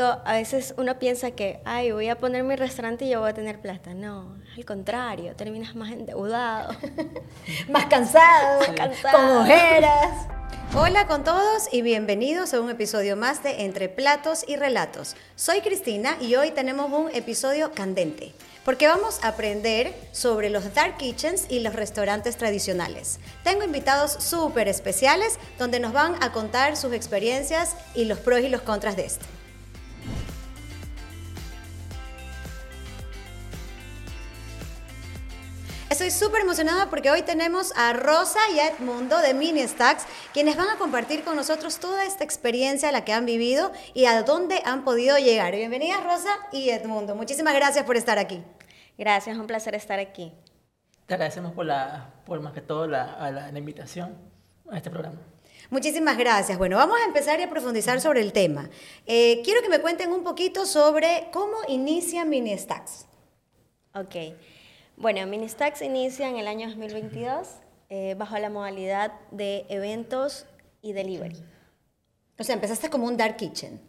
digo, a veces uno piensa que, ay, voy a poner mi restaurante y yo voy a tener plata. No, al contrario, terminas más endeudado. más cansado, cansado. con ojeras. Hola con todos y bienvenidos a un episodio más de Entre Platos y Relatos. Soy Cristina y hoy tenemos un episodio candente porque vamos a aprender sobre los dark kitchens y los restaurantes tradicionales. Tengo invitados súper especiales donde nos van a contar sus experiencias y los pros y los contras de este. Estoy súper emocionada porque hoy tenemos a Rosa y a Edmundo de Mini Stacks, quienes van a compartir con nosotros toda esta experiencia, la que han vivido y a dónde han podido llegar. Bienvenidas Rosa y Edmundo. Muchísimas gracias por estar aquí. Gracias, un placer estar aquí. Te agradecemos por, la, por más que todo la, la, invitación a este programa. Muchísimas gracias. Bueno, vamos a empezar y a profundizar sobre el tema. Eh, quiero que me cuenten un poquito sobre cómo inicia Mini Stacks. Ok. Bueno, Ministax inicia en el año 2022 eh, bajo la modalidad de eventos y delivery. O sea, empezaste como un dark kitchen.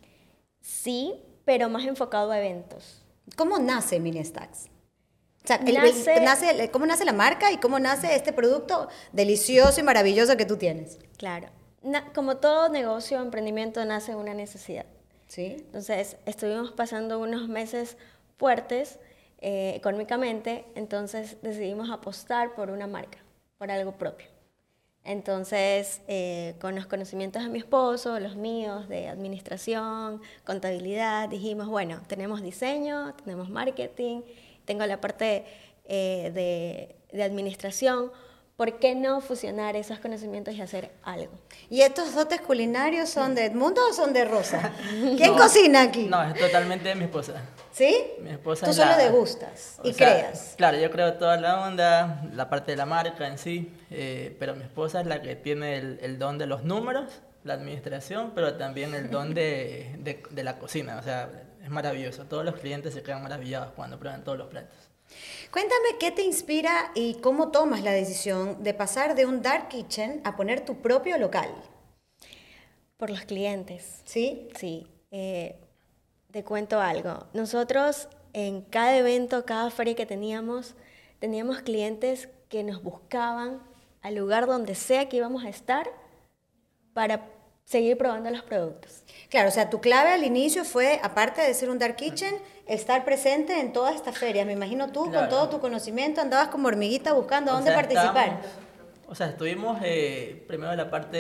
Sí, pero más enfocado a eventos. ¿Cómo nace Ministax? O sea, nace, ¿cómo nace la marca y cómo nace este producto delicioso y maravilloso que tú tienes? Claro. como todo negocio, emprendimiento nace una necesidad. ¿Sí? Entonces, estuvimos pasando unos meses fuertes eh, económicamente, entonces decidimos apostar por una marca, por algo propio. Entonces, eh, con los conocimientos de mi esposo, los míos, de administración, contabilidad, dijimos, bueno, tenemos diseño, tenemos marketing, tengo la parte eh, de, de administración, ¿por qué no fusionar esos conocimientos y hacer algo? ¿Y estos dotes culinarios son de Edmundo o son de Rosa? ¿Quién cocina aquí? No, es totalmente de mi esposa. ¿Sí? Mi esposa Tú solo degustas y creas. Claro, yo creo toda la onda, la parte de la marca en sí, eh, pero mi esposa es la que tiene el, don de los números, la administración, pero también el don de, de, de la cocina. O sea, es maravilloso. Todos los clientes se quedan maravillados cuando prueban todos los platos. Cuéntame qué te inspira y cómo tomas la decisión de pasar de un dark kitchen a poner tu propio local. Por los clientes. ¿Sí? Sí. Eh, te cuento algo. Nosotros en cada evento, cada feria que teníamos, teníamos clientes que nos buscaban al lugar donde sea que íbamos a estar para seguir probando los productos. Claro, o sea, tu clave al inicio fue, aparte de ser un dark kitchen, estar presente en toda esta feria. Me imagino tú, con todo tu conocimiento, andabas como hormiguita buscando a dónde participar. O sea, estuvimos eh, primero en la parte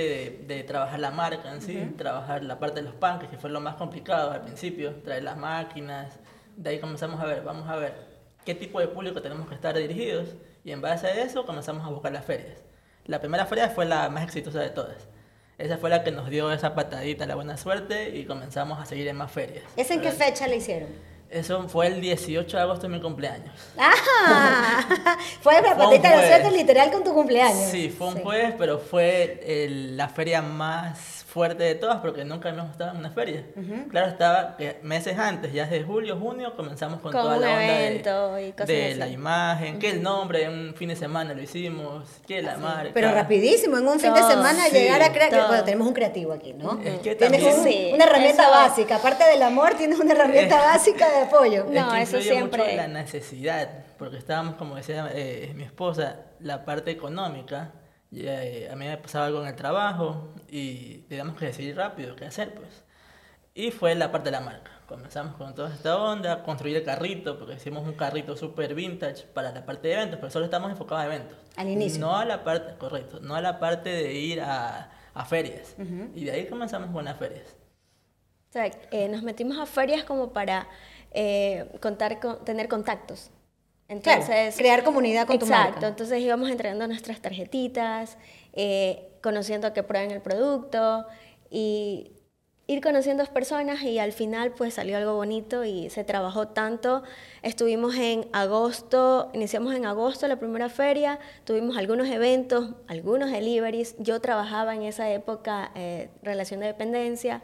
de, trabajar la marca en sí, trabajar la parte de los panques, que fue lo más complicado al principio, traer las máquinas. De ahí comenzamos a ver, vamos a ver qué tipo de público tenemos que estar dirigidos y en base a eso comenzamos a buscar las ferias. La primera feria fue la más exitosa de todas. Esa fue la que nos dio esa patadita, la buena suerte y comenzamos a seguir en más ferias. ¿Esa en qué fecha le hicieron? Eso fue el 18 de agosto de mi cumpleaños. ¡Ah! fue la patadita de la suerte literal con tu cumpleaños. Sí, fue un jueves, pero fue la feria más fuerte de todas porque nunca habíamos estado en una feria. Claro, estaba meses antes, ya desde julio, junio, comenzamos con, toda la onda de, de la imagen, que el nombre, en un fin de semana lo hicimos, que la marca. Pero rapidísimo, en un fin de semana llegar a crear, bueno, tenemos un creativo aquí, ¿no? Es que tienes una herramienta básica, aparte del amor, tienes una herramienta básica de apoyo. No, eso siempre. Mucho la necesidad, porque estábamos, como decía eh, mi esposa, la parte económica eh, a mí me pasaba algo en el trabajo y teníamos que decidir rápido qué hacer, pues. Y fue la parte de la marca. Comenzamos con toda esta onda, construir el carrito, porque hicimos un carrito súper vintage para la parte de eventos, pero solo estamos enfocados a eventos. Al inicio. No a la parte, correcto, no a la parte de ir a, a ferias. Y de ahí comenzamos con las ferias. O sea, eh, nos metimos a ferias como para eh, contar con, tener contactos. Entonces, crear comunidad con tu marca. Exacto, entonces íbamos entregando nuestras tarjetitas, eh, conociendo a que prueben el producto y ir conociendo a personas y al final pues salió algo bonito y se trabajó tanto. Estuvimos en agosto, iniciamos en agosto la primera feria, tuvimos algunos eventos, algunos deliveries. Yo trabajaba en esa época eh, relación de dependencia.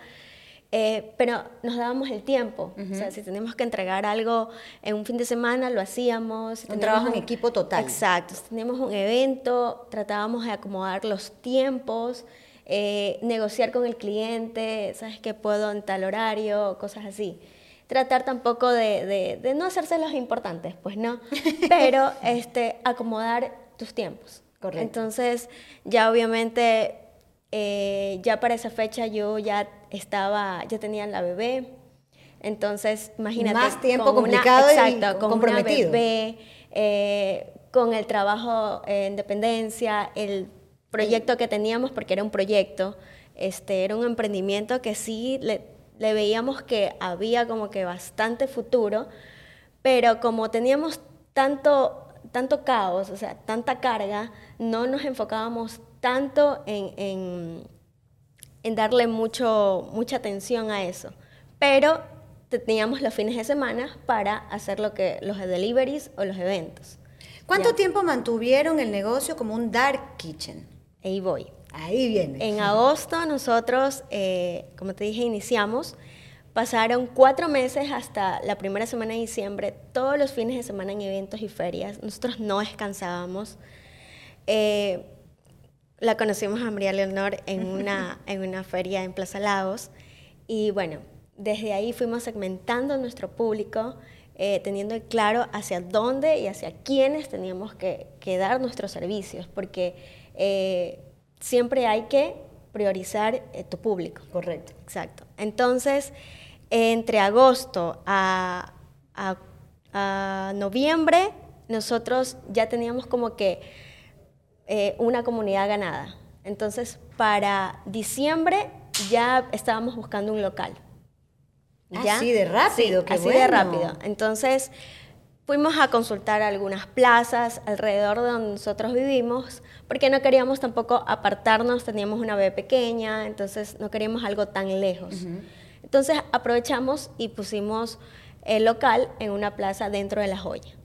Eh, pero nos dábamos el tiempo. O sea, si teníamos que entregar algo en un fin de semana, lo hacíamos. un trabajo en equipo total. Exacto. Si teníamos un evento, tratábamos de acomodar los tiempos. eh, negociar con el cliente, sabes que puedo en tal horario, cosas así. Tratar tampoco de, de, no hacerse los importantes, pues no, pero este, acomodar tus tiempos. Correcto. Entonces, ya obviamente, eh, ya para esa fecha yo ya estaba, ya tenía la bebé, entonces, imagínate. Más tiempo complicado exacto, con comprometido. bebé, eh, con el trabajo en dependencia, el proyecto que teníamos, porque era un proyecto, este, era un emprendimiento que sí le, le veíamos que había como que bastante futuro, pero como teníamos tanto, tanto caos, o sea, tanta carga, no nos enfocábamos tanto en, en, en darle mucho, mucha atención a eso. Pero teníamos los fines de semana para hacer lo que, los deliveries o los eventos. ¿Cuánto tiempo mantuvieron el negocio como un dark kitchen? Ahí voy. Ahí viene. En agosto nosotros, eh, como te dije, iniciamos. Pasaron cuatro meses hasta la primera semana de diciembre, todos los fines de semana en eventos y ferias. Nosotros no descansábamos. Eh, la conocimos a María Leonor en una, en una feria en Plaza Lagos. Y bueno, desde ahí fuimos segmentando nuestro público, eh, teniendo claro hacia dónde y hacia quiénes teníamos que, dar nuestros servicios, porque eh, siempre hay que priorizar eh, tu público. Correcto. Exacto. Entonces, entre agosto a, a, noviembre, nosotros ya teníamos como que una comunidad ganada. Entonces, para diciembre ya estábamos buscando un local. Así de rápido, sí, así de rápido. Entonces, fuimos a consultar algunas plazas alrededor de donde nosotros vivimos, porque no queríamos tampoco apartarnos, teníamos una bebé pequeña, entonces no queríamos algo tan lejos. Entonces, aprovechamos y pusimos el local en una plaza dentro de La Joya.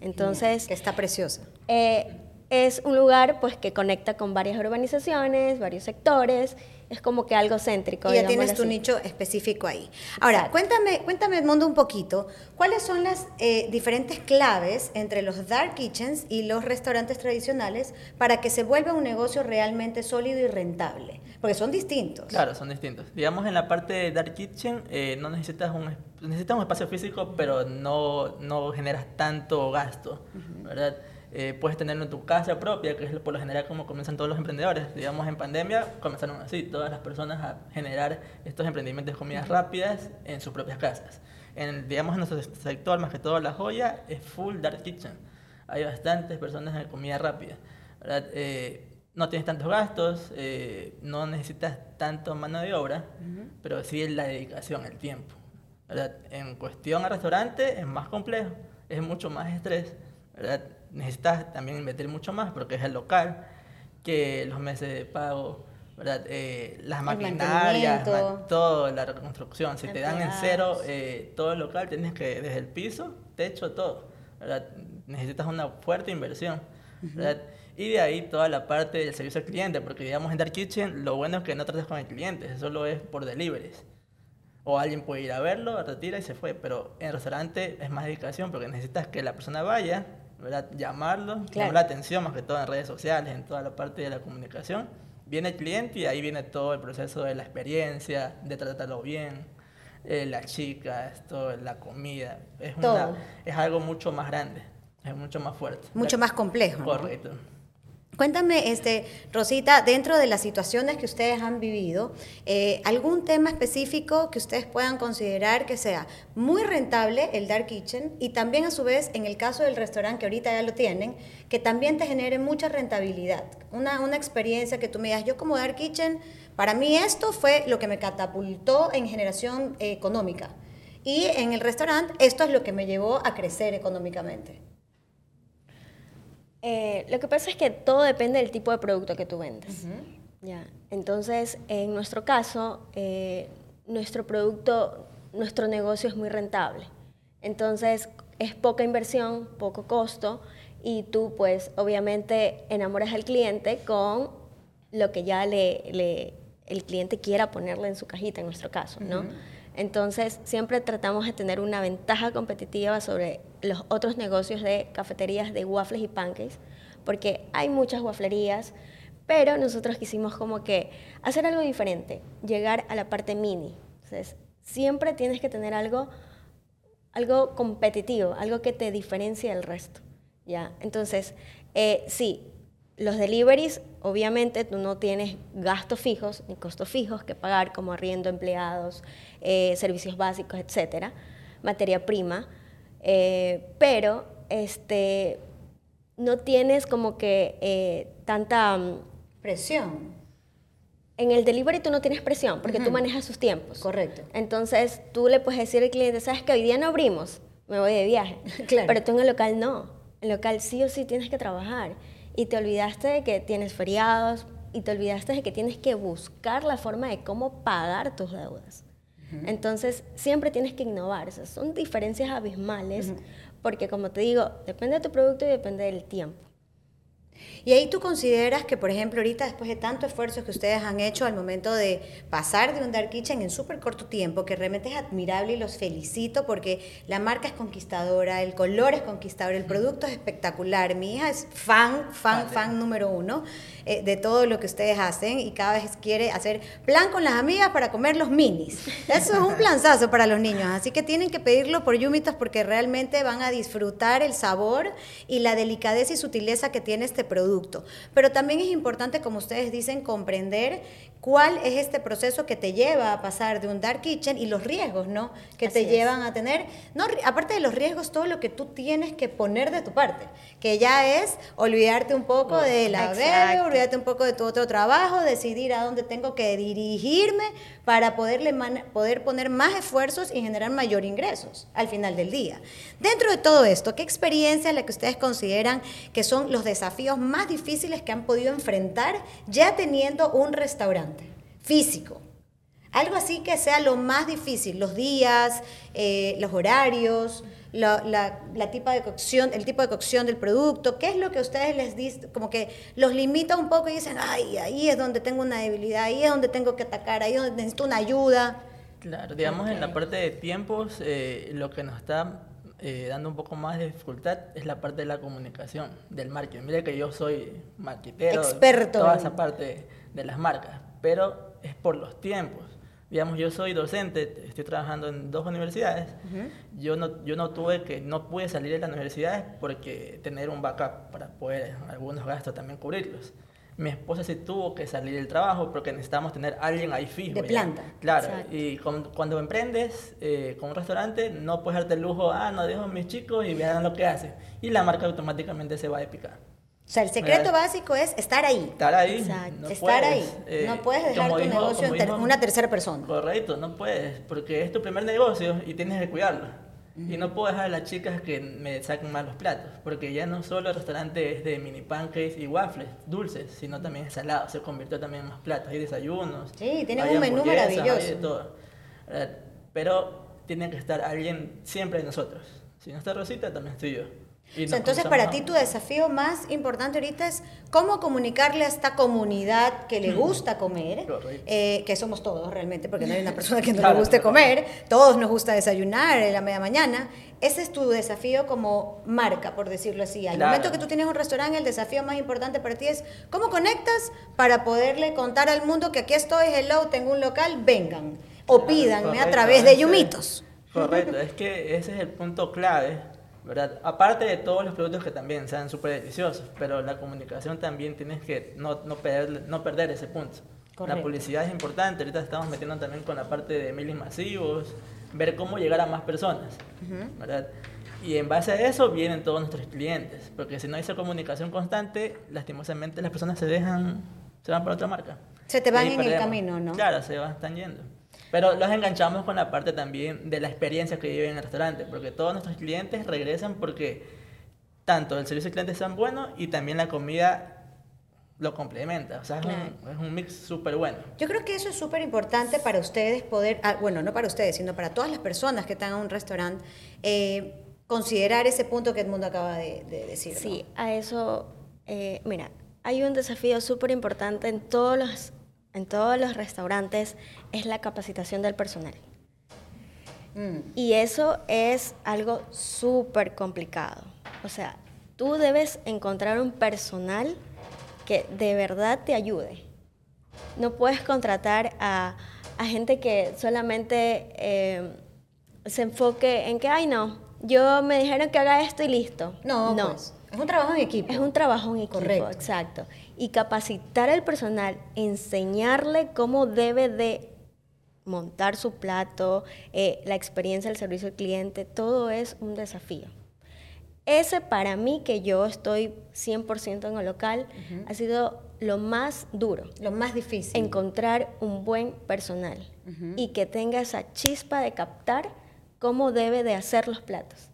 Entonces... que está preciosa. Eh, es un lugar pues que conecta con varias urbanizaciones, varios sectores, es como que algo céntrico. Y ya tienes tu nicho específico ahí. Ahora, cuéntame, cuéntame, Edmundo, un poquito, ¿cuáles son las eh, diferentes claves entre los dark kitchens y los restaurantes tradicionales para que se vuelva un negocio realmente sólido y rentable? Porque son distintos. Claro, son distintos. Digamos, en la parte de dark kitchen eh, no necesitas un, necesitas un espacio físico, pero no, no generas tanto gasto, ¿verdad? Eh, puedes tenerlo en tu casa propia, que es por lo general como comienzan todos los emprendedores. Digamos, en pandemia comenzaron así, todas las personas a generar estos emprendimientos de comidas rápidas en sus propias casas. En, digamos, en nuestro sector, más que todo la joya, es full dark kitchen. Hay bastantes personas en comida rápida. Eh, no tienes tantos gastos, eh, no necesitas tanto mano de obra, pero sí es la dedicación, el tiempo. En cuestión a restaurante es más complejo, es mucho más estrés. ¿verdad? Necesitas también invertir mucho más porque es el local, que los meses de pago, ¿verdad? Eh, las maquinarias, todo, la reconstrucción. Si te dan en cero eh, todo el local, tienes que, desde el piso, techo, todo, ¿verdad? Necesitas una fuerte inversión, ¿verdad? Y de ahí toda la parte del servicio al cliente, porque digamos en Dark Kitchen, lo bueno es que no tratas con el cliente, eso solo es por deliveries. O alguien puede ir a verlo, retira y se fue, pero en el restaurante es más dedicación porque necesitas que la persona vaya, ¿verdad? llamarlo, llamar la atención más que todo en redes sociales, en toda la parte de la comunicación. Viene el cliente y ahí viene todo el proceso de la experiencia, de tratarlo bien, eh, las chicas, todo, la comida. Es, es algo mucho más grande, es mucho más fuerte. Mucho más complejo. Correcto. Cuéntame, este, Rosita, dentro de las situaciones que ustedes han vivido, eh, algún tema específico que ustedes puedan considerar que sea muy rentable el Dark Kitchen y también a su vez en el caso del restaurante que ahorita ya lo tienen, que también te genere mucha rentabilidad. Una, una experiencia que tú me digas, yo como Dark Kitchen, para mí esto fue lo que me catapultó en generación eh, económica. Y en el restaurante, esto es lo que me llevó a crecer económicamente. Eh, lo que pasa es que todo depende del tipo de producto que tú vendes. ya. Entonces, en nuestro caso, eh, nuestro producto, nuestro negocio es muy rentable. Entonces, es poca inversión, poco costo, y tú, pues, obviamente enamoras al cliente con lo que ya le, el cliente quiera ponerle en su cajita, en nuestro caso, ¿no? Entonces, siempre tratamos de tener una ventaja competitiva sobre los otros negocios de cafeterías de waffles y pancakes, porque hay muchas waflerías, Pero nosotros quisimos como que hacer algo diferente, llegar a la parte mini. Entonces, siempre tienes que tener algo, algo competitivo, algo que te diferencie del resto. ¿ya? Entonces, eh, sí, los deliveries, obviamente tú no tienes gastos fijos ni costos fijos que pagar como arriendo empleados, eh, servicios básicos, etcétera, materia prima, eh, pero este, no tienes como que eh, tanta... Mm, presión. En el delivery tú no tienes presión porque tú manejas sus tiempos. Correcto. Entonces tú le puedes decir al cliente, sabes que hoy día no abrimos, me voy de viaje. claro. Pero tú en el local no. En el local sí o sí tienes que trabajar. Y te olvidaste de que tienes feriados y te olvidaste de que tienes que buscar la forma de cómo pagar tus deudas. Entonces siempre tienes que innovar. son diferencias abismales porque como te digo, depende de tu producto y depende del tiempo. Y ahí tú consideras que, por ejemplo, ahorita después de tanto esfuerzo que ustedes han hecho al momento de pasar de un dark kitchen en súper corto tiempo, que realmente es admirable y los felicito porque la marca es conquistadora, el color es conquistador, el producto es espectacular. Mi hija es fan, fan, fan número uno eh, de todo lo que ustedes hacen y cada vez quiere hacer plan con las amigas para comer los minis. Eso es un planzazo para los niños, así que tienen que pedirlo por Yumitos porque realmente van a disfrutar el sabor y la delicadeza y sutileza que tiene este producto. Pero también es importante, como ustedes dicen, comprender cuál es este proceso que te lleva a pasar de un dark kitchen y los riesgos, ¿no? Que te llevan a tener, no, aparte de los riesgos, todo lo que tú tienes que poner de tu parte, que ya es olvidarte un poco de la bebé, olvidarte un poco de tu otro trabajo, decidir a dónde tengo que dirigirme para poderle poder poner más esfuerzos y generar mayor ingresos al final del día. Dentro de todo esto, ¿qué experiencia es la que ustedes consideran que son los desafíos más difíciles que han podido enfrentar ya teniendo un restaurante? Físico. Algo así que sea lo más difícil, los días, eh, los horarios, la, la, tipo de cocción, el tipo de cocción del producto, qué es lo que ustedes les dicen, como que los limita un poco y dicen, ay, ahí es donde tengo una debilidad, ahí es donde tengo que atacar, ahí es donde necesito una ayuda. Claro, digamos en la parte de tiempos, eh, lo que nos está eh, dando un poco más de dificultad es la parte de la comunicación, del marketing. Mira que yo soy marquetero, experto, toda esa parte de las marcas, pero es por los tiempos. Digamos, yo soy docente, estoy trabajando en dos universidades. yo, no, yo no tuve que, no pude salir de las universidades porque tener un backup para poder algunos gastos también cubrirlos. Mi esposa sí tuvo que salir del trabajo porque necesitamos tener alguien ahí fijo. De planta. Claro, y cuando emprendes eh, con un restaurante no puedes darte el lujo, ah, no dejo a mis chicos y vean lo que hacen. Y la marca automáticamente se va a picar. O sea, el secreto básico es estar ahí. Estar ahí. Exacto. estar ahí. Eh, no puedes dejar tu negocio en una tercera persona. Correcto, no puedes, porque es tu primer negocio y tienes que cuidarlo. Y no puedo dejar a las chicas que me saquen mal los platos, porque ya no solo el restaurante es de mini pancakes y waffles, dulces, sino también salado. Se convirtió también en más platos, hay desayunos. Sí, tienen un menú maravilloso. Hay de todo. Pero tiene que estar alguien siempre de nosotros. Si no está Rosita, también estoy yo entonces, para ti tu desafío más importante ahorita es cómo comunicarle a esta comunidad que le gusta comer, eh, que somos todos realmente, porque no hay una persona que no le guste comer, todos nos gusta desayunar en la media mañana. Ese es tu desafío como marca, por decirlo así. Al momento que tú tienes un restaurante, el desafío más importante para ti es cómo conectas para poderle contar al mundo que aquí estoy, hello, tengo un local, vengan. O pídanme a través de Yumitos. Correcto, es que ese es el punto clave ¿verdad? Aparte de todos los productos que también sean súper deliciosos, pero la comunicación también tienes que no, no, perder, no perder ese punto. La publicidad es importante, ahorita estamos metiendo también con la parte de miles masivos, ver cómo llegar a más personas, ¿verdad? Y en base a eso vienen todos nuestros clientes, porque si no hay esa comunicación constante, lastimosamente las personas se dejan, se van para otra marca. Se te van en el camino, ¿no? Claro, se van, están yendo. Pero los enganchamos con la parte también de la experiencia que viven en el restaurante, porque todos nuestros clientes regresan porque tanto el servicio al cliente es tan bueno y también la comida lo complementa. O sea, es, un, mix súper bueno. Yo creo que eso es súper importante para ustedes poder, ah, bueno, no para ustedes, sino para todas las personas que están en un restaurante, eh, considerar ese punto que Edmundo acaba de, decir. Sí, a eso, eh, mira, hay un desafío súper importante en todos los en todos los restaurantes es la capacitación del personal. Mm. Y eso es algo súper complicado. O sea, tú debes encontrar un personal que de verdad te ayude. No puedes contratar a, a gente que solamente eh, se enfoque en que, ay no, yo me dijeron que haga esto y listo. No, pues, es un trabajo en equipo. Es un trabajo en equipo, Correcto. exacto. Y capacitar al personal, enseñarle cómo debe de montar su plato, eh, la experiencia del servicio al cliente, todo es un desafío. Ese para mí, que yo estoy 100% en el local, ha sido lo más duro. Lo más difícil. Encontrar un buen personal y que tenga esa chispa de captar cómo debe de hacer los platos.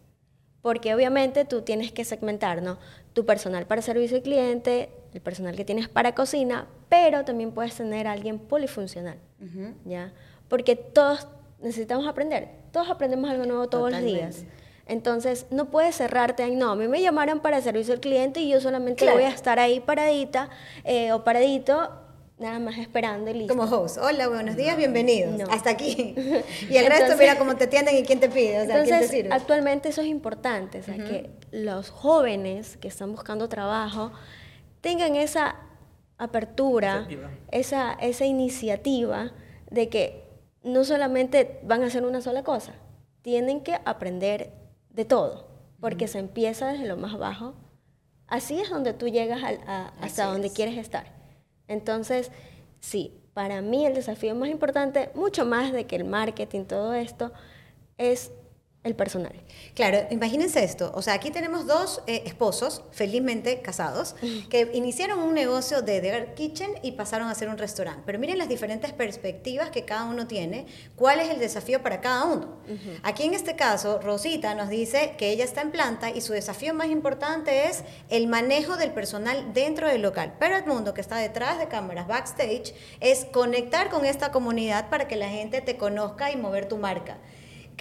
Porque obviamente tú tienes que segmentar, ¿no? Tu personal para servicio al cliente, el personal que tienes para cocina, pero también puedes tener a alguien polifuncional, ¿ya? Porque todos necesitamos aprender, todos aprendemos algo nuevo todos Totalmente. los días. Entonces, no puedes cerrarte en, no, a mí me llamaron para servicio al cliente y yo solamente Claro. voy a estar ahí paradita eh, o paradito, nada más esperando y listo. Como host. Hola, buenos días, bienvenidos. No. Hasta aquí. Y el resto, Entonces- mira cómo te atienden y quién te pide, o sea, quién te Entonces, sirve. actualmente eso es importante, o sea, que los jóvenes que están buscando trabajo tengan esa apertura, Iniciativa. esa, esa iniciativa de que no solamente van a hacer una sola cosa, tienen que aprender de todo, porque se empieza desde lo más bajo. Así es donde tú llegas a- hasta donde es. quieres estar. Entonces, sí, para mí el desafío más importante, mucho más de que el marketing, todo esto, es el personal. Claro, imagínense esto. O sea, aquí tenemos dos eh, esposos, felizmente casados, que iniciaron un negocio de Dark Kitchen y pasaron a ser un restaurante. Pero miren las diferentes perspectivas que cada uno tiene, cuál es el desafío para cada uno. Aquí en este caso, Rosita nos dice que ella está en planta y su desafío más importante es el manejo del personal dentro del local. Pero Edmundo, que está detrás de cámaras, backstage, es conectar con esta comunidad para que la gente te conozca y mover tu marca.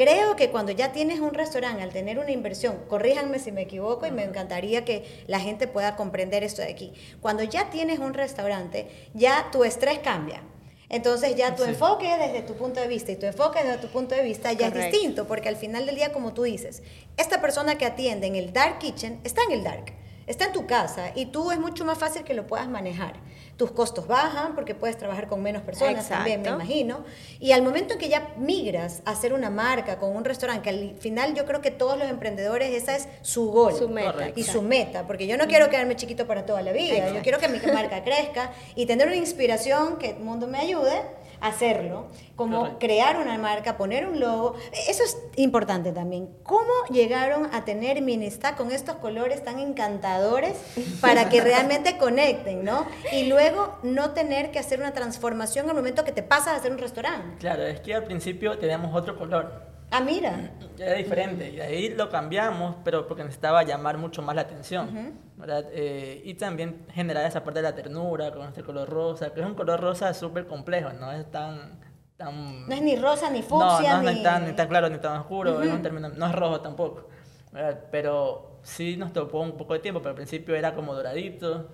Creo que cuando ya tienes un restaurante, al tener una inversión, corríjanme si me equivoco y me encantaría que la gente pueda comprender esto de aquí. Cuando ya tienes un restaurante, ya tu estrés cambia. Entonces ya tu Sí. enfoque desde tu punto de vista y tu enfoque desde tu punto de vista ya es distinto, porque al final del día, como tú dices, esta persona que atiende en el dark kitchen está en el dark, está en tu casa y tú es mucho más fácil que lo puedas manejar. Tus costos bajan porque puedes trabajar con menos personas también, me imagino. Y al momento en que ya migras a hacer una marca con un restaurante, que al final yo creo que todos los emprendedores esa es su gol. Su meta. Correcto. Y su meta, porque yo no quiero quedarme chiquito para toda la vida, yo quiero que mi marca crezca y tener una inspiración que el mundo me ayude hacerlo, como Correcto. crear una marca, poner un logo, eso es importante también. ¿Cómo llegaron a tener Ministá con estos colores tan encantadores para que realmente conecten, ¿no? Y luego no tener que hacer una transformación al momento que te pasas a hacer un restaurante. Claro, es que al principio teníamos otro color. Ah, mira. Era diferente y de ahí lo cambiamos, pero porque necesitaba llamar mucho más la atención, ¿verdad? Eh, y también generar esa parte de la ternura con este color rosa, que es un color rosa súper complejo, no es tan... tan No es ni rosa, ni no, fucsia, no, no ni... es tan, ni tan claro ni tan oscuro, es un término- no es rojo tampoco, ¿verdad? Pero sí nos tocó un poco de tiempo, pero al principio era como doradito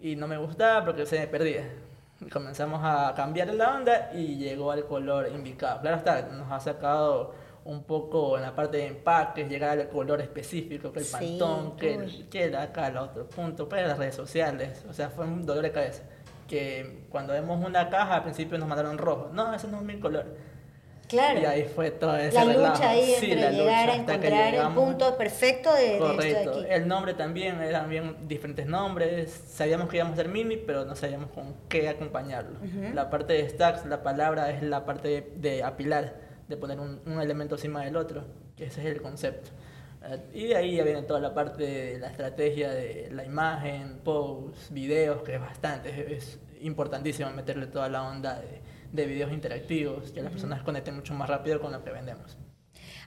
y no me gustaba porque se me perdía. Comenzamos a cambiar la onda y llegó al color indicado. Claro está, nos ha sacado un poco en la parte de empaques, llegar al color específico, que el Sí, pantón, que, el- que el acá, el otro punto, pues las redes sociales, o sea, fue un dolor de cabeza. Que cuando vemos una caja al principio nos mandaron rojo, no, ese no es mi color. Claro. Y ahí fue todo ese La relajo. lucha ahí Sí, entre llegar lucha a encontrar el punto perfecto de, de esto de Correcto. aquí. El nombre también, eran bien diferentes nombres. Sabíamos que íbamos a hacer mini, pero no sabíamos con qué acompañarlo. La parte de stacks, la palabra es la parte de, de apilar, de poner un, un elemento encima del otro, que ese es el concepto. Eh, Y de ahí ya viene toda la parte de la estrategia de la imagen, posts, videos, que es bastante, es, es importantísimo meterle toda la onda de, de videos interactivos, que las personas conecten mucho más rápido con lo que vendemos.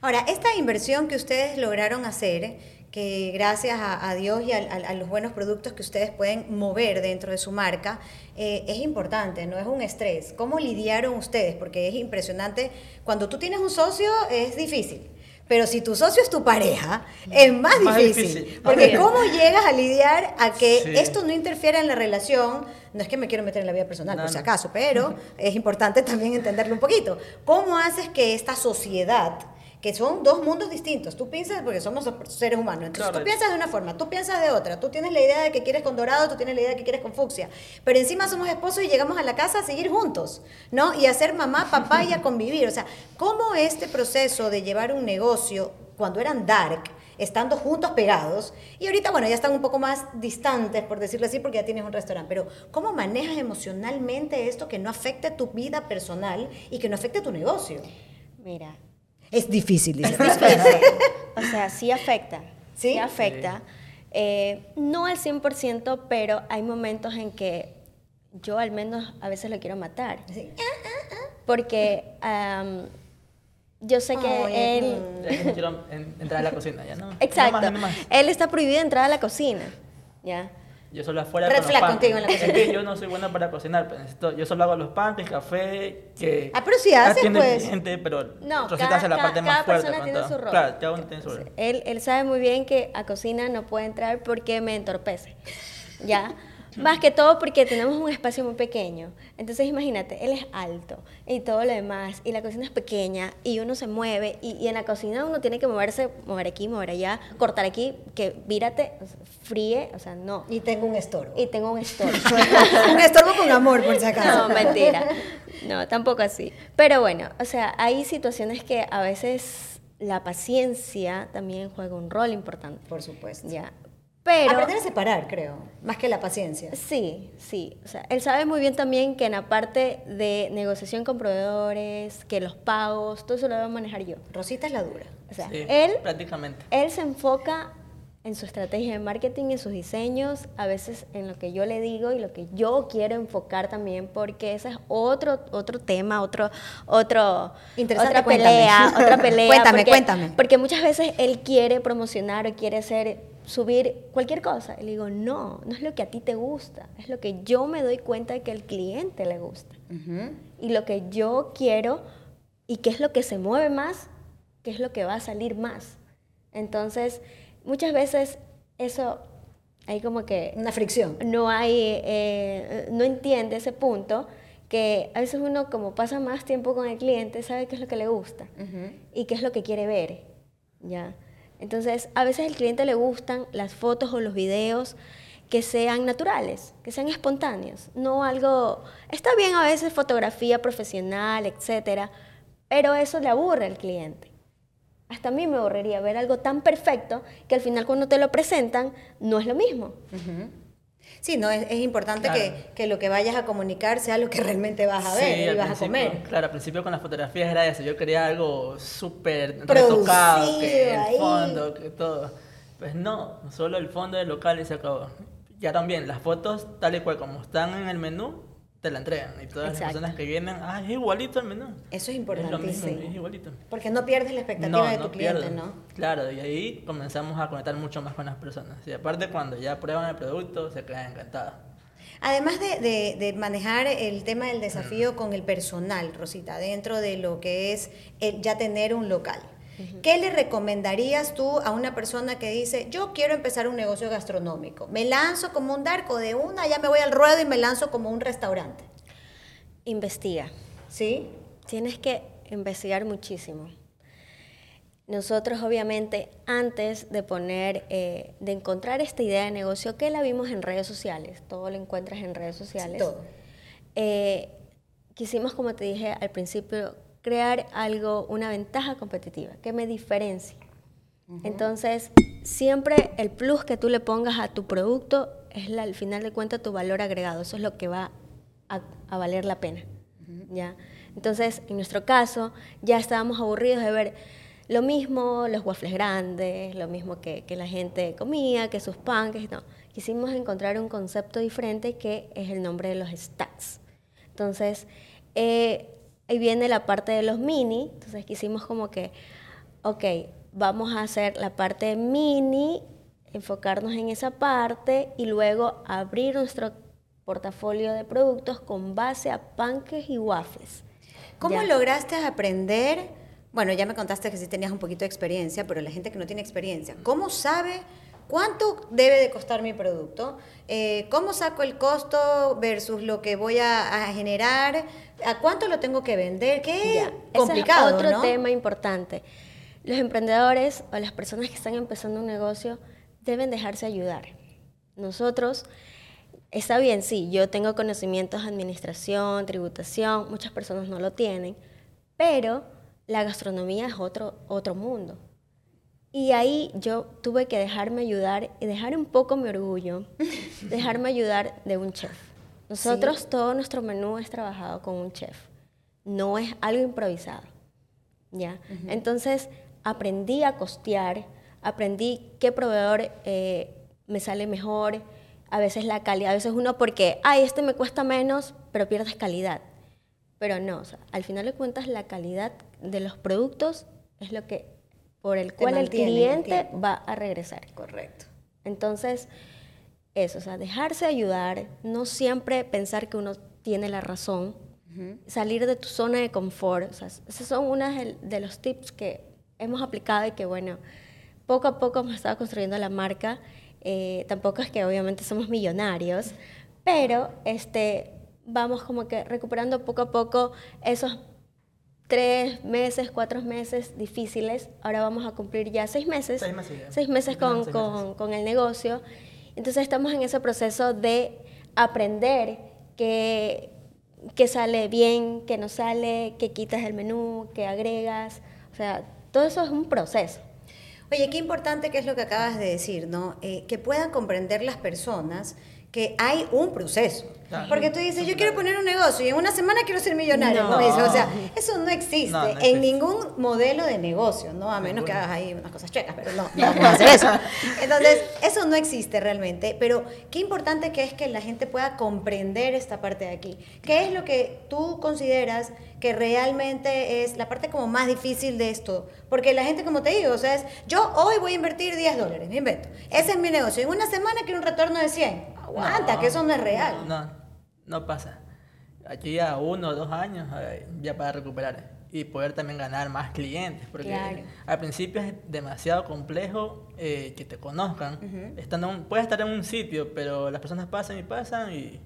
Ahora, esta inversión que ustedes lograron hacer, que gracias a, a Dios y a, a- a los buenos productos que ustedes pueden mover dentro de su marca, eh, es importante, no es un estrés. ¿Cómo lidiaron ustedes? Porque es impresionante. Cuando tú tienes un socio es difícil. Pero si tu socio es tu pareja, es más, Más difícil. difícil. Porque Obvio. ¿cómo llegas a lidiar a que Sí. esto no interfiera en la relación? No es que me quiero meter en la vida personal, No, por si acaso, pero es importante también entenderlo un poquito. ¿Cómo haces que esta sociedad que son dos mundos distintos. Tú piensas, porque somos seres humanos, entonces Claro. tú piensas de una forma, tú piensas de otra, tú tienes la idea de que quieres con dorado, tú tienes la idea de que quieres con fucsia, pero encima somos esposos y llegamos a la casa a seguir juntos, ¿no? Y a ser mamá, papá y a convivir. O sea, ¿cómo este proceso de llevar un negocio cuando eran dark, estando juntos pegados, y ahorita, bueno, ya están un poco más distantes, por decirlo así, porque ya tienes un restaurante, pero ¿cómo manejas emocionalmente esto que no afecte tu vida personal y que no afecte tu negocio? Mira, Es difícil, dice. es difícil. o sea, sí afecta. ¿Sí? afecta. Eh, no al 100%, pero hay momentos en que yo al menos a veces lo quiero matar. Sí. Porque am, yo sé que Ay, él... Ya no quiero en- entrar a la cocina, ya no. Exacto. No más, no más. Él está prohibido entrar a la cocina. ¿Ya? Yo solo afuera Red con los flag pancakes. contigo en la Es que yo no soy bueno para cocinar, pero necesito- yo solo hago los pancakes, café, que... Ah, pero sí haces, pues. cliente, pero No, Rosita cada, hace la cada- parte cada más fuerte persona tiene todo. su rol. Claro, cada uno tiene su rol. Él, él sabe muy bien que a cocina no puede entrar porque me entorpece. ¿Ya? Más que todo porque tenemos un espacio muy pequeño. Entonces imagínate, él es alto y todo lo demás, y la cocina es pequeña y uno se mueve, y, y en la cocina uno tiene que moverse, mover aquí, mover allá, cortar aquí, que vírate, fríe, o sea, no. Y tengo un estorbo. Y tengo un estorbo. un estorbo con amor, por si acaso. No, mentira. No, tampoco así. Pero bueno, o sea, hay situaciones que a veces la paciencia también juega un rol importante. Por supuesto. Ya. Pero Aprender a separar, creo, más que la paciencia. sí, sí. O sea, él sabe muy bien también que en la parte de negociación con proveedores, que los pagos, todo eso lo debo manejar yo. Rosita es la dura. O sea, Sí, él prácticamente. él se enfoca en su estrategia de marketing, en sus diseños, a veces en lo que yo le digo y lo que yo quiero enfocar también, porque ese es otro, otro tema, otro, otro, Interesante, otra cuéntame. pelea, otra pelea. Cuéntame, porque, cuéntame. Porque muchas veces él quiere promocionar o quiere hacer, subir cualquier cosa. Y le digo, no, no es lo que a ti te gusta, es lo que yo me doy cuenta de que al cliente le gusta. Y lo que yo quiero y qué es lo que se mueve más, qué es lo que va a salir más. Entonces, muchas veces eso, hay como que Una fricción. no hay, eh, no entiende ese punto, que a veces uno como pasa más tiempo con el cliente, sabe qué es lo que le gusta y qué es lo que quiere ver, ¿ya? Entonces, a veces al cliente le gustan las fotos o los videos que sean naturales, que sean espontáneos, no algo... Está bien a veces fotografía profesional, etcétera, pero eso le aburre al cliente. Hasta a mí me aburriría ver algo tan perfecto que al final cuando te lo presentan no es lo mismo. Sí, no, es, es importante Claro. que, que lo que vayas a comunicar sea lo que realmente vas a Sí, ver y al vas a comer. Claro, al principio con las fotografías era eso. Yo quería algo súper retocado, que el ahí. fondo, que todo. Pues no, solo el fondo del local y se acabó. Ya también, las fotos, tal y cual como están en el menú, te la entregan. Y todas Exacto. las personas que vienen, ah, es igualito el menú. Eso es igualito. Porque no pierdes la expectativa de tu cliente, pierdo. ¿no? Claro, y ahí comenzamos a conectar mucho más con las personas. Y aparte, cuando ya prueban el producto, se quedan encantados. Además de, de- de manejar el tema del desafío con el personal, Rosita, dentro de lo que es el ya tener un local, ¿qué le recomendarías tú a una persona que dice, yo quiero empezar un negocio gastronómico? Me lanzo como un darco de una, ya me voy al ruedo y me lanzo como un restaurante. Investiga. ¿Sí? Tienes que investigar muchísimo. Nosotros, obviamente, antes de poner, eh, de encontrar esta idea de negocio, que la vimos en redes sociales, todo lo encuentras en redes sociales. todo. eh, quisimos, como te dije al principio, crear algo, una ventaja competitiva, que me diferencie. Entonces, siempre el plus que tú le pongas a tu producto es la- al final de cuentas tu valor agregado. Eso es lo que va a, a valer la pena. ¿ya? Entonces, en nuestro caso, ya estábamos aburridos de ver lo mismo, los waffles grandes, lo mismo que, que la gente comía, que sus pancakes. No. Quisimos encontrar un concepto diferente que es el nombre de los stacks. Entonces, eh, ahí viene la parte de los mini. Entonces, quisimos como que, ok, vamos a hacer la parte mini, enfocarnos en esa parte y luego abrir nuestro portafolio de productos con base a pancakes y waffles. ¿Cómo Ya. lograste aprender? Bueno, ya me contaste que sí tenías un poquito de experiencia, pero la gente que no tiene experiencia, ¿cómo sabe cuánto debe de costar mi producto? Eh, ¿Cómo saco el costo versus lo que voy a, a generar? ¿A cuánto lo tengo que vender? Qué Ya, ese complicado, es otro ¿no? tema importante. los emprendedores o las personas que están empezando un negocio deben dejarse ayudar. Nosotros, está bien, sí, yo tengo conocimientos de administración, tributación, muchas personas no lo tienen, pero la gastronomía es otro, otro mundo. Y ahí yo tuve que dejarme ayudar y dejar un poco mi orgullo, dejarme ayudar de un chef. Nosotros todo nuestro menú es trabajado con un chef, no es algo improvisado. ¿ya? Entonces aprendí a costear, aprendí qué proveedor eh, me sale mejor, a veces la calidad, a veces uno porque, ay, este me cuesta menos, pero pierdes calidad. Pero no, al final de cuentas la calidad de los productos es lo que por el cual el cliente va a regresar. Correcto. Entonces, eso, o sea, dejarse ayudar, no siempre pensar que uno tiene la razón, salir de tu zona de confort, o sea, esos son unos de los tips que hemos aplicado y que, bueno, poco a poco hemos estado construyendo la marca. Eh, tampoco es que obviamente somos millonarios, pero este, vamos como que recuperando poco a poco esos tres meses, cuatro meses difíciles. Ahora vamos a cumplir ya seis meses. Seis meses. Seis meses con, con, con, el negocio. Entonces estamos en ese proceso de aprender qué, qué sale bien, qué no sale, qué quitas del menú, qué agregas. O sea, todo eso es un proceso. Oye, qué importante que es lo que acabas de decir, ¿no? Eh, que puedan comprender las personas que hay un proceso. Porque tú dices, yo quiero poner un negocio y en una semana quiero ser millonario. No. O sea, eso no existe en ningún modelo de negocio, ¿no? A menos que hagas ahí unas cosas checas, pero no, no vamos a hacer eso. Entonces, eso no existe realmente. Pero qué importante que es que la gente pueda comprender esta parte de aquí. ¿Qué es lo que tú consideras que realmente es la parte como más difícil de esto? Porque la gente, como te digo, o sea, es, yo hoy voy a invertir 10 dólares, me invento. Ese es mi negocio. En una semana quiero un retorno de 100 aguanta, que eso no es real. No, no pasa. Aquí a uno o dos años eh, ya para recuperar y poder también ganar más clientes, porque al principio es demasiado complejo eh, que te conozcan. Estando puedes estar en un sitio, pero las personas pasan y pasan y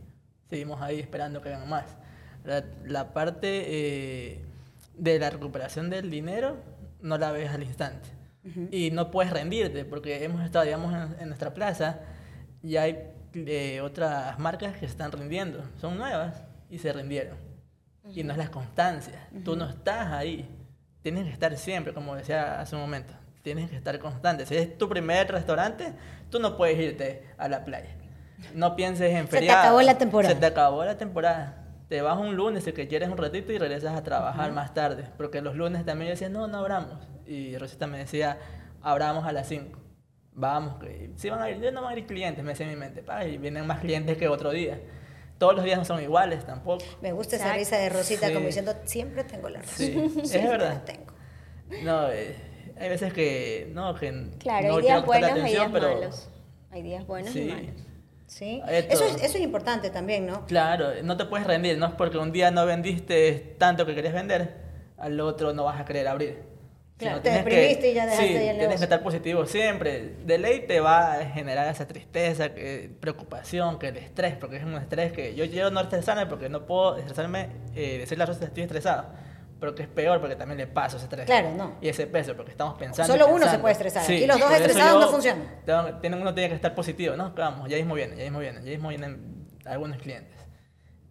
seguimos ahí esperando que hagan más. La, parte eh, de la recuperación del dinero no la ves al instante. Y no puedes rendirte, porque hemos estado, digamos, en, en nuestra plaza y hay de otras marcas que se están rindiendo. Son nuevas y se rindieron. Y no es la constancia. Tú no estás ahí. Tienes que estar siempre, como decía hace un momento. Tienes que estar constante. Si es tu primer restaurante, tú no puedes irte a la playa. No pienses en feriado. Se te acabó la temporada. Se te acabó la temporada. Te vas un lunes si que quieres un ratito y regresas a trabajar más tarde. Porque los lunes también yo decía, no, no abramos. Y Rosita me decía, abramos a las 5 vamos, si van a ir, no van a ir clientes, me decía en mi mente, y vienen más clientes que otro día. Todos los días no son iguales tampoco. Me gusta esa risa de Rosita como diciendo, siempre tengo la razón. Sí, es verdad. Tengo. No, eh, hay veces que, no, que claro, no hay días buenos, hay días pero... malos. Hay días buenos y malos. Sí, eso es, eso es importante también, ¿no? Claro, no te puedes rendir, no es porque un día no vendiste tanto que querías vender, al otro no vas a querer abrir. Claro, te deprimiste y ya dejaste sí, el tienes que estar positivo siempre. De ley te va a generar esa tristeza, que, preocupación, que el estrés, porque es un estrés que yo quiero no estresarme porque no puedo estresarme, eh, decirle a Rosa estoy estresado. Pero que es peor porque también le paso ese estrés. Claro, no. Y ese peso, porque estamos pensando. Solo uno se puede estresar. Sí, Aquí los dos estresados no funcionan. uno tiene que estar positivo, ¿no? Vamos, ya mismo viene, ya mismo viene, ya mismo vienen algunos clientes.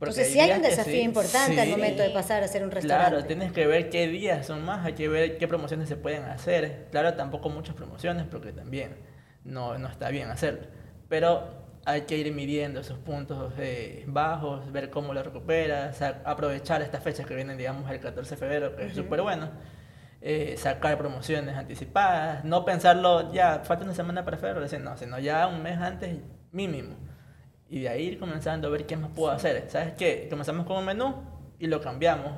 Entonces sí hay un desafío importante al momento de pasar a ser un restaurante. Claro, tienes que ver qué días son más, hay que ver qué promociones se pueden hacer. Claro, tampoco muchas promociones porque también no, no está bien hacerlo. Pero hay que ir midiendo esos puntos eh, bajos, ver cómo lo recuperas, aprovechar estas fechas que vienen, digamos, el 14 de febrero, que es súper bueno. Eh, sacar promociones anticipadas, no pensarlo ya, falta una semana para febrero, no, sino ya un mes antes mínimo y de ahí ir comenzando a ver qué más puedo hacer. ¿Sabes qué? Comenzamos con un menú y lo cambiamos.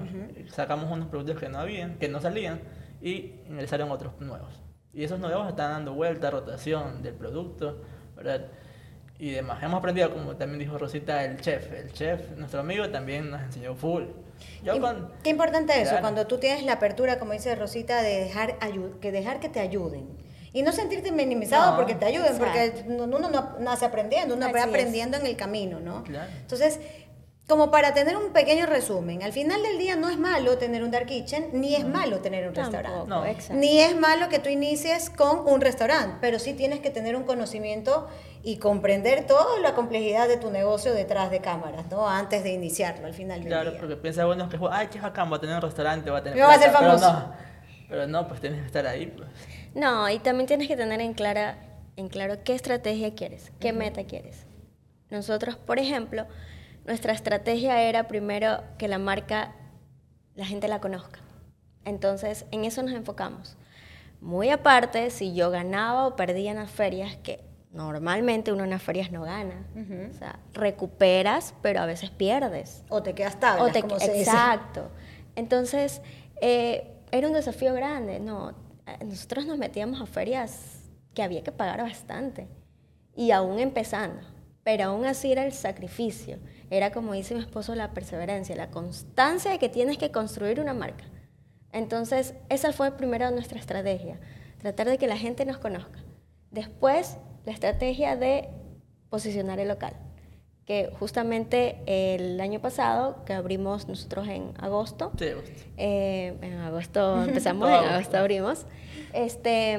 Sacamos unos productos que no habían, que no salían y ingresaron otros nuevos. Y esos nuevos están dando vuelta, rotación del producto, ¿verdad? Y demás. Hemos aprendido, como también dijo Rosita, el chef. El chef, nuestro amigo, también nos enseñó full. Qué importante eso, cuando tú tienes la apertura, como dice Rosita, de dejar, que dejar que te ayuden y no sentirte minimizado porque te ayuden, porque uno no nace aprendiendo, uno va aprendiendo en el camino, ¿no? Entonces, como para tener un pequeño resumen, al final del día no es malo tener un dark kitchen, ni es malo tener un Tampoco, restaurante. No. exacto. Ni es malo que tú inicies con un restaurante, pero sí tienes que tener un conocimiento y comprender toda la complejidad de tu negocio detrás de cámaras, ¿no? Antes de iniciarlo, al final del Claro, día. porque piensa bueno que, ay, qué bacán, va a tener un restaurante, va a tener. Me va a hacer plata", pero famoso. no, pero no, pues tienes que estar ahí, pues. No, y también tienes que tener en, clara, en claro qué estrategia quieres, qué meta quieres. Nosotros, por ejemplo, nuestra estrategia era primero que la marca, la gente la conozca. Entonces, en eso nos enfocamos. Muy aparte, si yo ganaba o perdía en las ferias, que normalmente uno en las ferias no gana. O sea, recuperas, pero a veces pierdes. O te quedas tablas, O te- como se dice. exacto. Entonces, eh, era un desafío grande. No, nosotros nos metíamos a ferias que había que pagar bastante. Y aún empezando. Pero aún así era el sacrificio. Era como dice mi esposo, la perseverancia, la constancia de que tienes que construir una marca. Entonces, esa fue primero nuestra estrategia. Tratar de que la gente nos conozca. Después, la estrategia de posicionar el local que justamente el año pasado, que abrimos nosotros en agosto, Sí, pues. eh, en agosto empezamos, en agosto. agosto abrimos, este,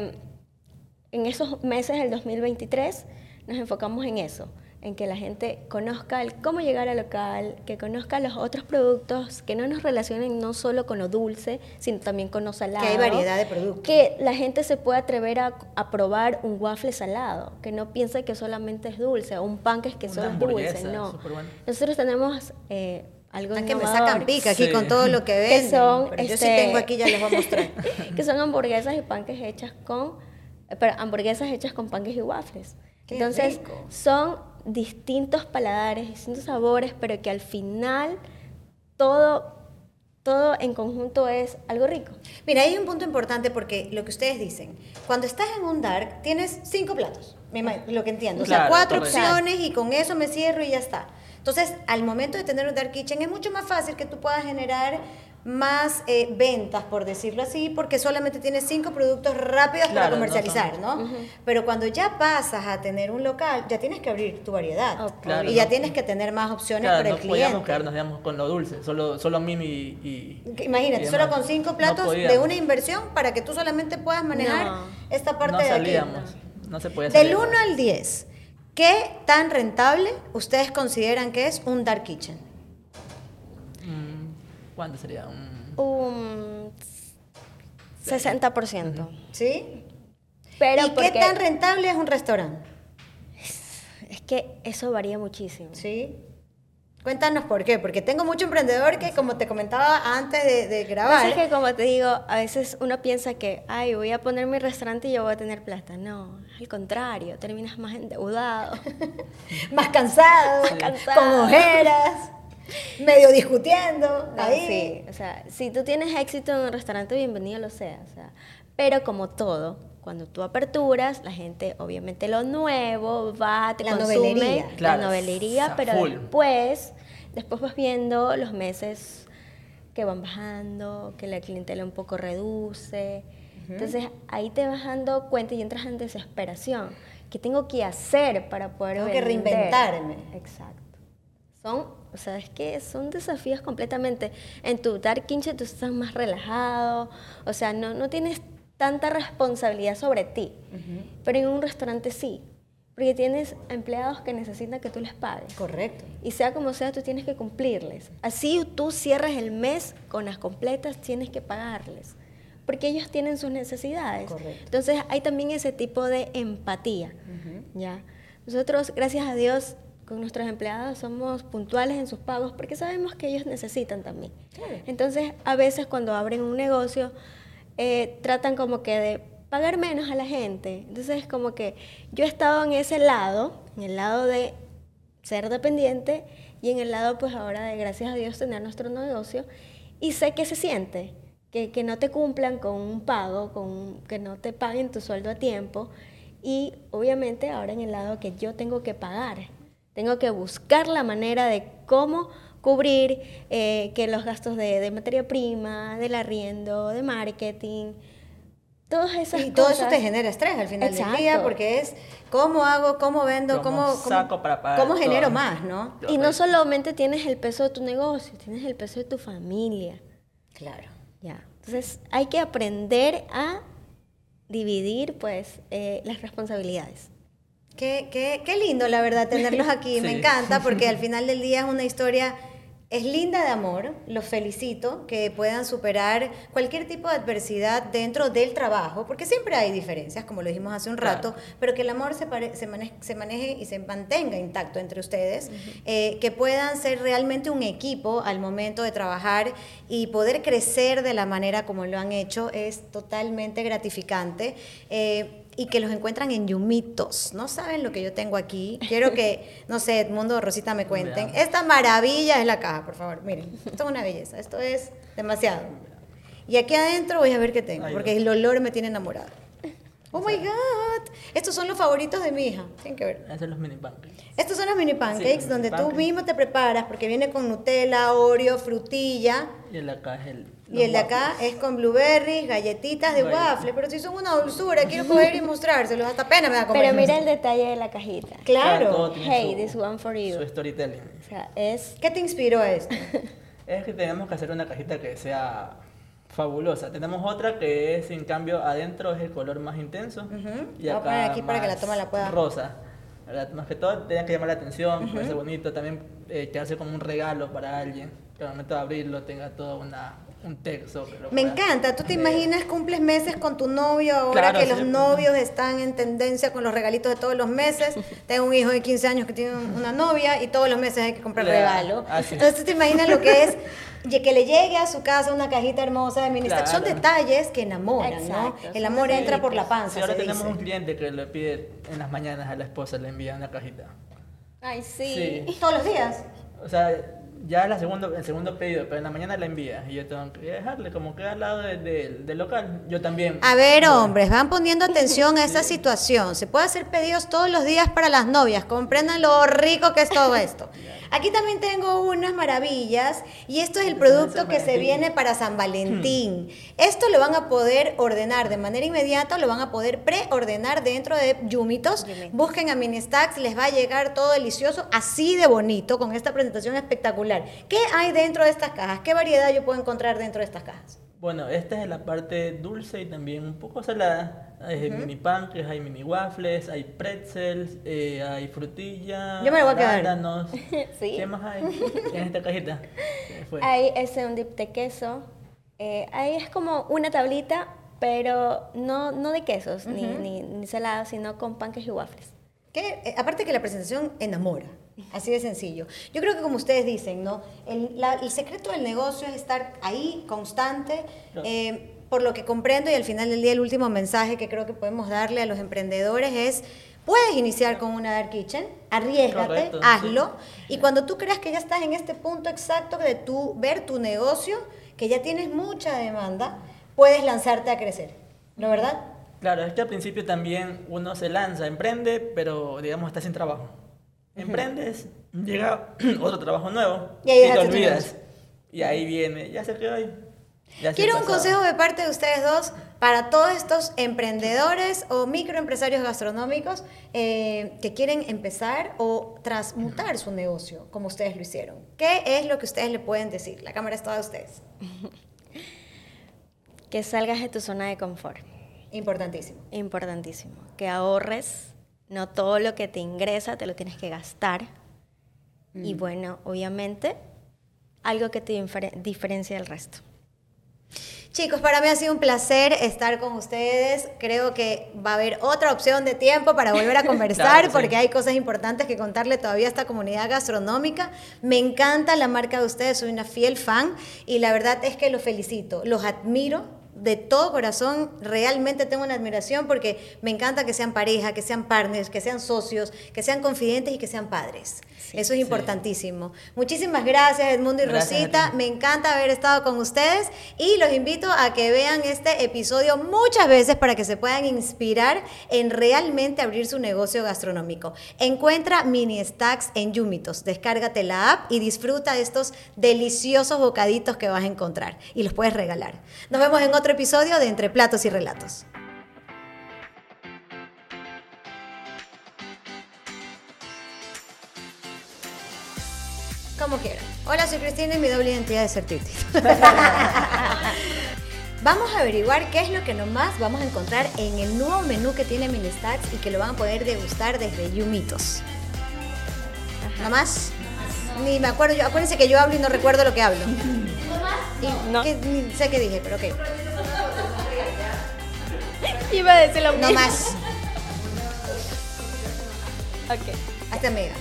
en esos meses del 2023 nos enfocamos en eso, en que la gente conozca el cómo llegar al local, que conozca los otros productos, que no nos relacionen no solo con lo dulce, sino también con lo salado. Que hay variedad de productos. Que la gente se pueda atrever a, a probar un waffle salado, que no piense que solamente es dulce, o un pan que es que Una solo es dulce, no. Nosotros tenemos eh, algo que me sacan pica aquí Sí. con todo lo que Que ven. son, pero yo sí este, tengo aquí, ya les voy a mostrar. que son hamburguesas y panques hechas con, eh, pero hamburguesas hechas con panques y waffles. Qué Entonces, rico. son distintos paladares, distintos sabores, pero que al final todo, todo en conjunto es algo rico. Mira, hay un punto importante porque lo que ustedes dicen, cuando estás en un dark tienes cinco platos, lo que entiendo, o sea, cuatro opciones y con eso me cierro y ya está. Entonces, al momento de tener un dark kitchen es mucho más fácil que tú puedas generar más eh, ventas, por decirlo así, porque solamente tienes cinco productos rápidos para no comercializar, ¿no? Pero cuando ya pasas a tener un local, ya tienes que abrir tu variedad Oh, Claro, y ya no. tienes que tener más opciones Claro, para el no podíamos cliente. quedarnos, digamos, con lo dulce, solo, solo mimi y... y- Imagínate, y solo con cinco No platos de una inversión para que tú solamente puedas manejar No. esta parte no de aquí. no se podía Del salir. 1 al 10, ¿qué tan rentable ustedes consideran que es un dark kitchen? ¿Cuánto sería? Un- Un 60%. ¿Sí? Pero ¿Y qué tan rentable es un restaurante? es que eso varía muchísimo. ¿Sí? Cuéntanos por qué, porque tengo mucho emprendedor que, como te comentaba antes de, de grabar, Pasa que como te digo, a veces uno piensa que, ay, voy a poner mi restaurante y yo voy a tener plata. No, al contrario, terminas más endeudado. más cansado, cansado. con ojeras, medio discutiendo, No, ahí. sí, o sea, si tú tienes éxito en un restaurante, bienvenido lo sea, o sea, pero como todo, cuando tú aperturas, la gente, obviamente lo nuevo va, te La consume novelería. Claro, la novelería, pero full. después, después vas viendo los meses que van bajando, que la clientela un poco reduce. Entonces ahí te vas dando cuenta y entras en desesperación. ¿Qué tengo que hacer para poder Tengo que reinventarme. Exacto. Son, o sea, es que son desafíos completamente. En tu dark kitchen tú estás más relajado, o sea, no, no tienes tanta responsabilidad sobre ti. Pero en un restaurante sí, porque tienes empleados que necesitan que tú les pagues. Correcto. Y sea como sea, tú tienes que cumplirles. Así tú cierras el mes con las completas, tienes que pagarles. Porque ellos tienen sus necesidades. Correcto. Entonces hay también ese tipo de empatía. ¿ya? Nosotros, gracias a Dios, con nuestros empleados somos puntuales en sus pagos porque sabemos que ellos necesitan también. Entonces, a veces cuando abren un negocio, eh, tratan como que de pagar menos a la gente. Entonces, es como que yo he estado en ese lado, en el lado de ser dependiente y en el lado, pues ahora de, gracias a Dios, tener nuestro negocio. Y sé que se siente, que, que no te cumplan con un pago, con un- que no te paguen tu sueldo a tiempo. Y obviamente ahora en el lado que yo tengo que pagar. Tengo que buscar la manera de cómo cubrir eh, que los gastos de, de materia prima, del arriendo, de marketing, Todas esas Y todo eso cosas- te genera estrés al final del día porque es cómo hago, cómo vendo, ¿Cómo cómo, cómo, saco para pagar cómo genero todo? más, ¿no? Y no solamente tienes el peso de tu negocio, tienes el peso de tu familia. Claro. Ya. Entonces hay que aprender a dividir pues eh, las responsabilidades. Qué, qué, qué lindo, la verdad, tenerlos aquí. Me Sí. encanta porque al final del día es una historia, es linda de amor. Los felicito que puedan superar cualquier tipo de adversidad dentro del trabajo, porque siempre hay diferencias, como lo dijimos hace un Claro. rato, pero que el amor se, pare- se, maneje, se maneje y se mantenga intacto entre ustedes, eh, que puedan ser realmente un equipo al momento de trabajar y poder crecer de la manera como lo han hecho es totalmente gratificante. Eh, y que los encuentran en Yumitos. No saben lo que yo tengo aquí. Quiero que, no sé, Edmundo o Rosita me cuenten. Esta maravilla es la caja, por favor. Miren, esto es una belleza. Esto es demasiado. Y aquí adentro voy a ver qué tengo, porque el olor me tiene enamorada. Oh my God. Estos son los favoritos de mi hija. Tienen que ver. Esos son los mini pancakes. Estos son los mini pancakes Sí, donde tú pancakes. mismo te preparas porque viene con Nutella, Oreo, frutilla. Y el de acá es el. Y el de acá waffles. es con blueberries, galletitas de waffle, pero si son una dulzura, quiero coger y mostrárselos, hasta pena me da comer. Pero mira el detalle de la cajita. Claro. tiene Hey, su- this one for you. Su storytelling. O sea, es ¿Qué te inspiró a esto? Es que tenemos que hacer una cajita que sea fabulosa. Tenemos otra que es, en cambio, adentro es el color más intenso. Ujú. Y Voy a acá poner aquí para que la toma la pueda- Rosa. ¿verdad? Más que todo, tenía que llamar la atención, puede ser bonito. También eh, que hace como un regalo para alguien. Que al momento de abrirlo tenga todo una, un texto. Me encanta, tú te imaginas cumples meses con tu novio ahora Claro, que los novios están en tendencia con los regalitos de todos los meses. Tengo un hijo de 15 años que tiene un- una novia y todos los meses hay que comprar Ya, regalo. así. Entonces tú te imaginas lo que es que le llegue a su casa una cajita hermosa de ministra. Son Claro. detalles que enamoran, ¿no? Exacto, El son amor entra por la detallitos. panza. Sí, ahora se tenemos dice. un cliente que le pide en las mañanas a la esposa, le envía una cajita. Ay, sí. Sí. Todos los días. O sea, ya es la segundo, el segundo pedido, pero en la mañana la envía. Y yo tengo que dejarle, como queda al lado de- de- del local. Yo también. A ver, Bueno, hombres, van poniendo atención a esta situación. Se puede hacer pedidos todos los días para las novias. Comprendan lo rico que es todo esto. Aquí también tengo unas maravillas y esto es el producto que se viene para San Valentín. Esto lo van a poder ordenar de manera inmediata, lo van a poder preordenar dentro de Yumitos. Yumitos. Busquen a Ministacks, les va a llegar todo delicioso, así de bonito, con esta presentación espectacular. ¿Qué hay dentro de estas cajas? ¿Qué variedad yo puedo encontrar dentro de estas cajas? Bueno, esta es la parte dulce y también un poco salada. Hay mini pancakes, hay mini waffles, hay pretzels, eh, hay frutilla, Yo me lo voy a quedar. arándanos. Sí. ¿Qué más hay en esta cajita? Hay ese un dip de queso. Eh, ahí es como una tablita, pero no, no de quesos ni, ni, ni salados, sino con panques y waffles. Que, eh, aparte que la presentación enamora, así de sencillo. Yo creo que como ustedes dicen, ¿no? El, la- el secreto del negocio es estar ahí, constante, Claro. eh, por lo que comprendo y al final del día el último mensaje que creo que podemos darle a los emprendedores es, puedes iniciar con una Dark Kitchen, arriesgate, Correcto, hazlo, sí. y cuando tú creas que ya estás en este punto exacto de tu, ver tu negocio, que ya tienes mucha demanda, puedes lanzarte a crecer, ¿no verdad? Claro, es que al principio también uno se lanza, emprende, pero digamos está sin trabajo. Emprendes, llega otro trabajo nuevo Y ahí te olvidas. Y ahí viene, ya se quedó ahí. Ya Quiero un consejo de parte de ustedes dos para todos estos emprendedores o microempresarios gastronómicos eh, que quieren empezar o transmutar su negocio como ustedes lo hicieron. ¿Qué es lo que ustedes le pueden decir? La cámara es toda de ustedes. Que salgas de tu zona de confort. Importantísimo. Importantísimo. Que ahorres. No todo lo que te ingresa te lo tienes que gastar. Y bueno, obviamente, algo que te difere- diferencia del resto. Chicos, para mí ha sido un placer estar con ustedes. Creo que va a haber otra opción de tiempo para volver a conversar Claro que sí. porque hay cosas importantes que contarle todavía a esta comunidad gastronómica. Me encanta la marca de ustedes, soy una fiel fan y la verdad es que los felicito, los admiro. De todo corazón, realmente tengo una admiración porque me encanta que sean pareja, que sean partners, que sean socios, que sean confidentes y que sean padres. Eso es sí. importantísimo. Muchísimas gracias, Edmundo y Gracias Rosita. Me encanta haber estado con ustedes y los invito a que vean este episodio muchas veces para que se puedan inspirar en realmente abrir su negocio gastronómico. Encuentra mini stacks en Yumitos, descárgate la app y disfruta estos deliciosos bocaditos que vas a encontrar y los puedes regalar. Nos vemos en otro episodio de Entre Platos y Relatos. Como quieran. Hola, soy Cristina y mi doble identidad es ser Titi. Vamos a averiguar qué es lo que nomás vamos a encontrar en el nuevo menú que tiene Ministacks y que lo van a poder degustar desde Yumitos. ¿Nomás? Ni me acuerdo yo. Acuérdense que yo hablo y no recuerdo lo que hablo. Y No. que ni sé qué dije, pero ok. Iba a decir lo mismo. No más. Ok. Hasta amiga.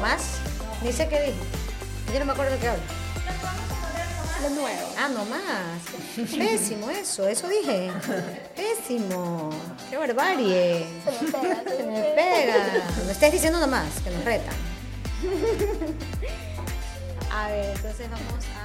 Más? Ni sé qué dije. Yo no me acuerdo de qué hablo. Lo nuevo. Ah, no más. Pésimo eso, eso dije. Pésimo. Qué barbarie. Se me pega. No estés diciendo nomás, que nos retan. A ver, entonces vamos a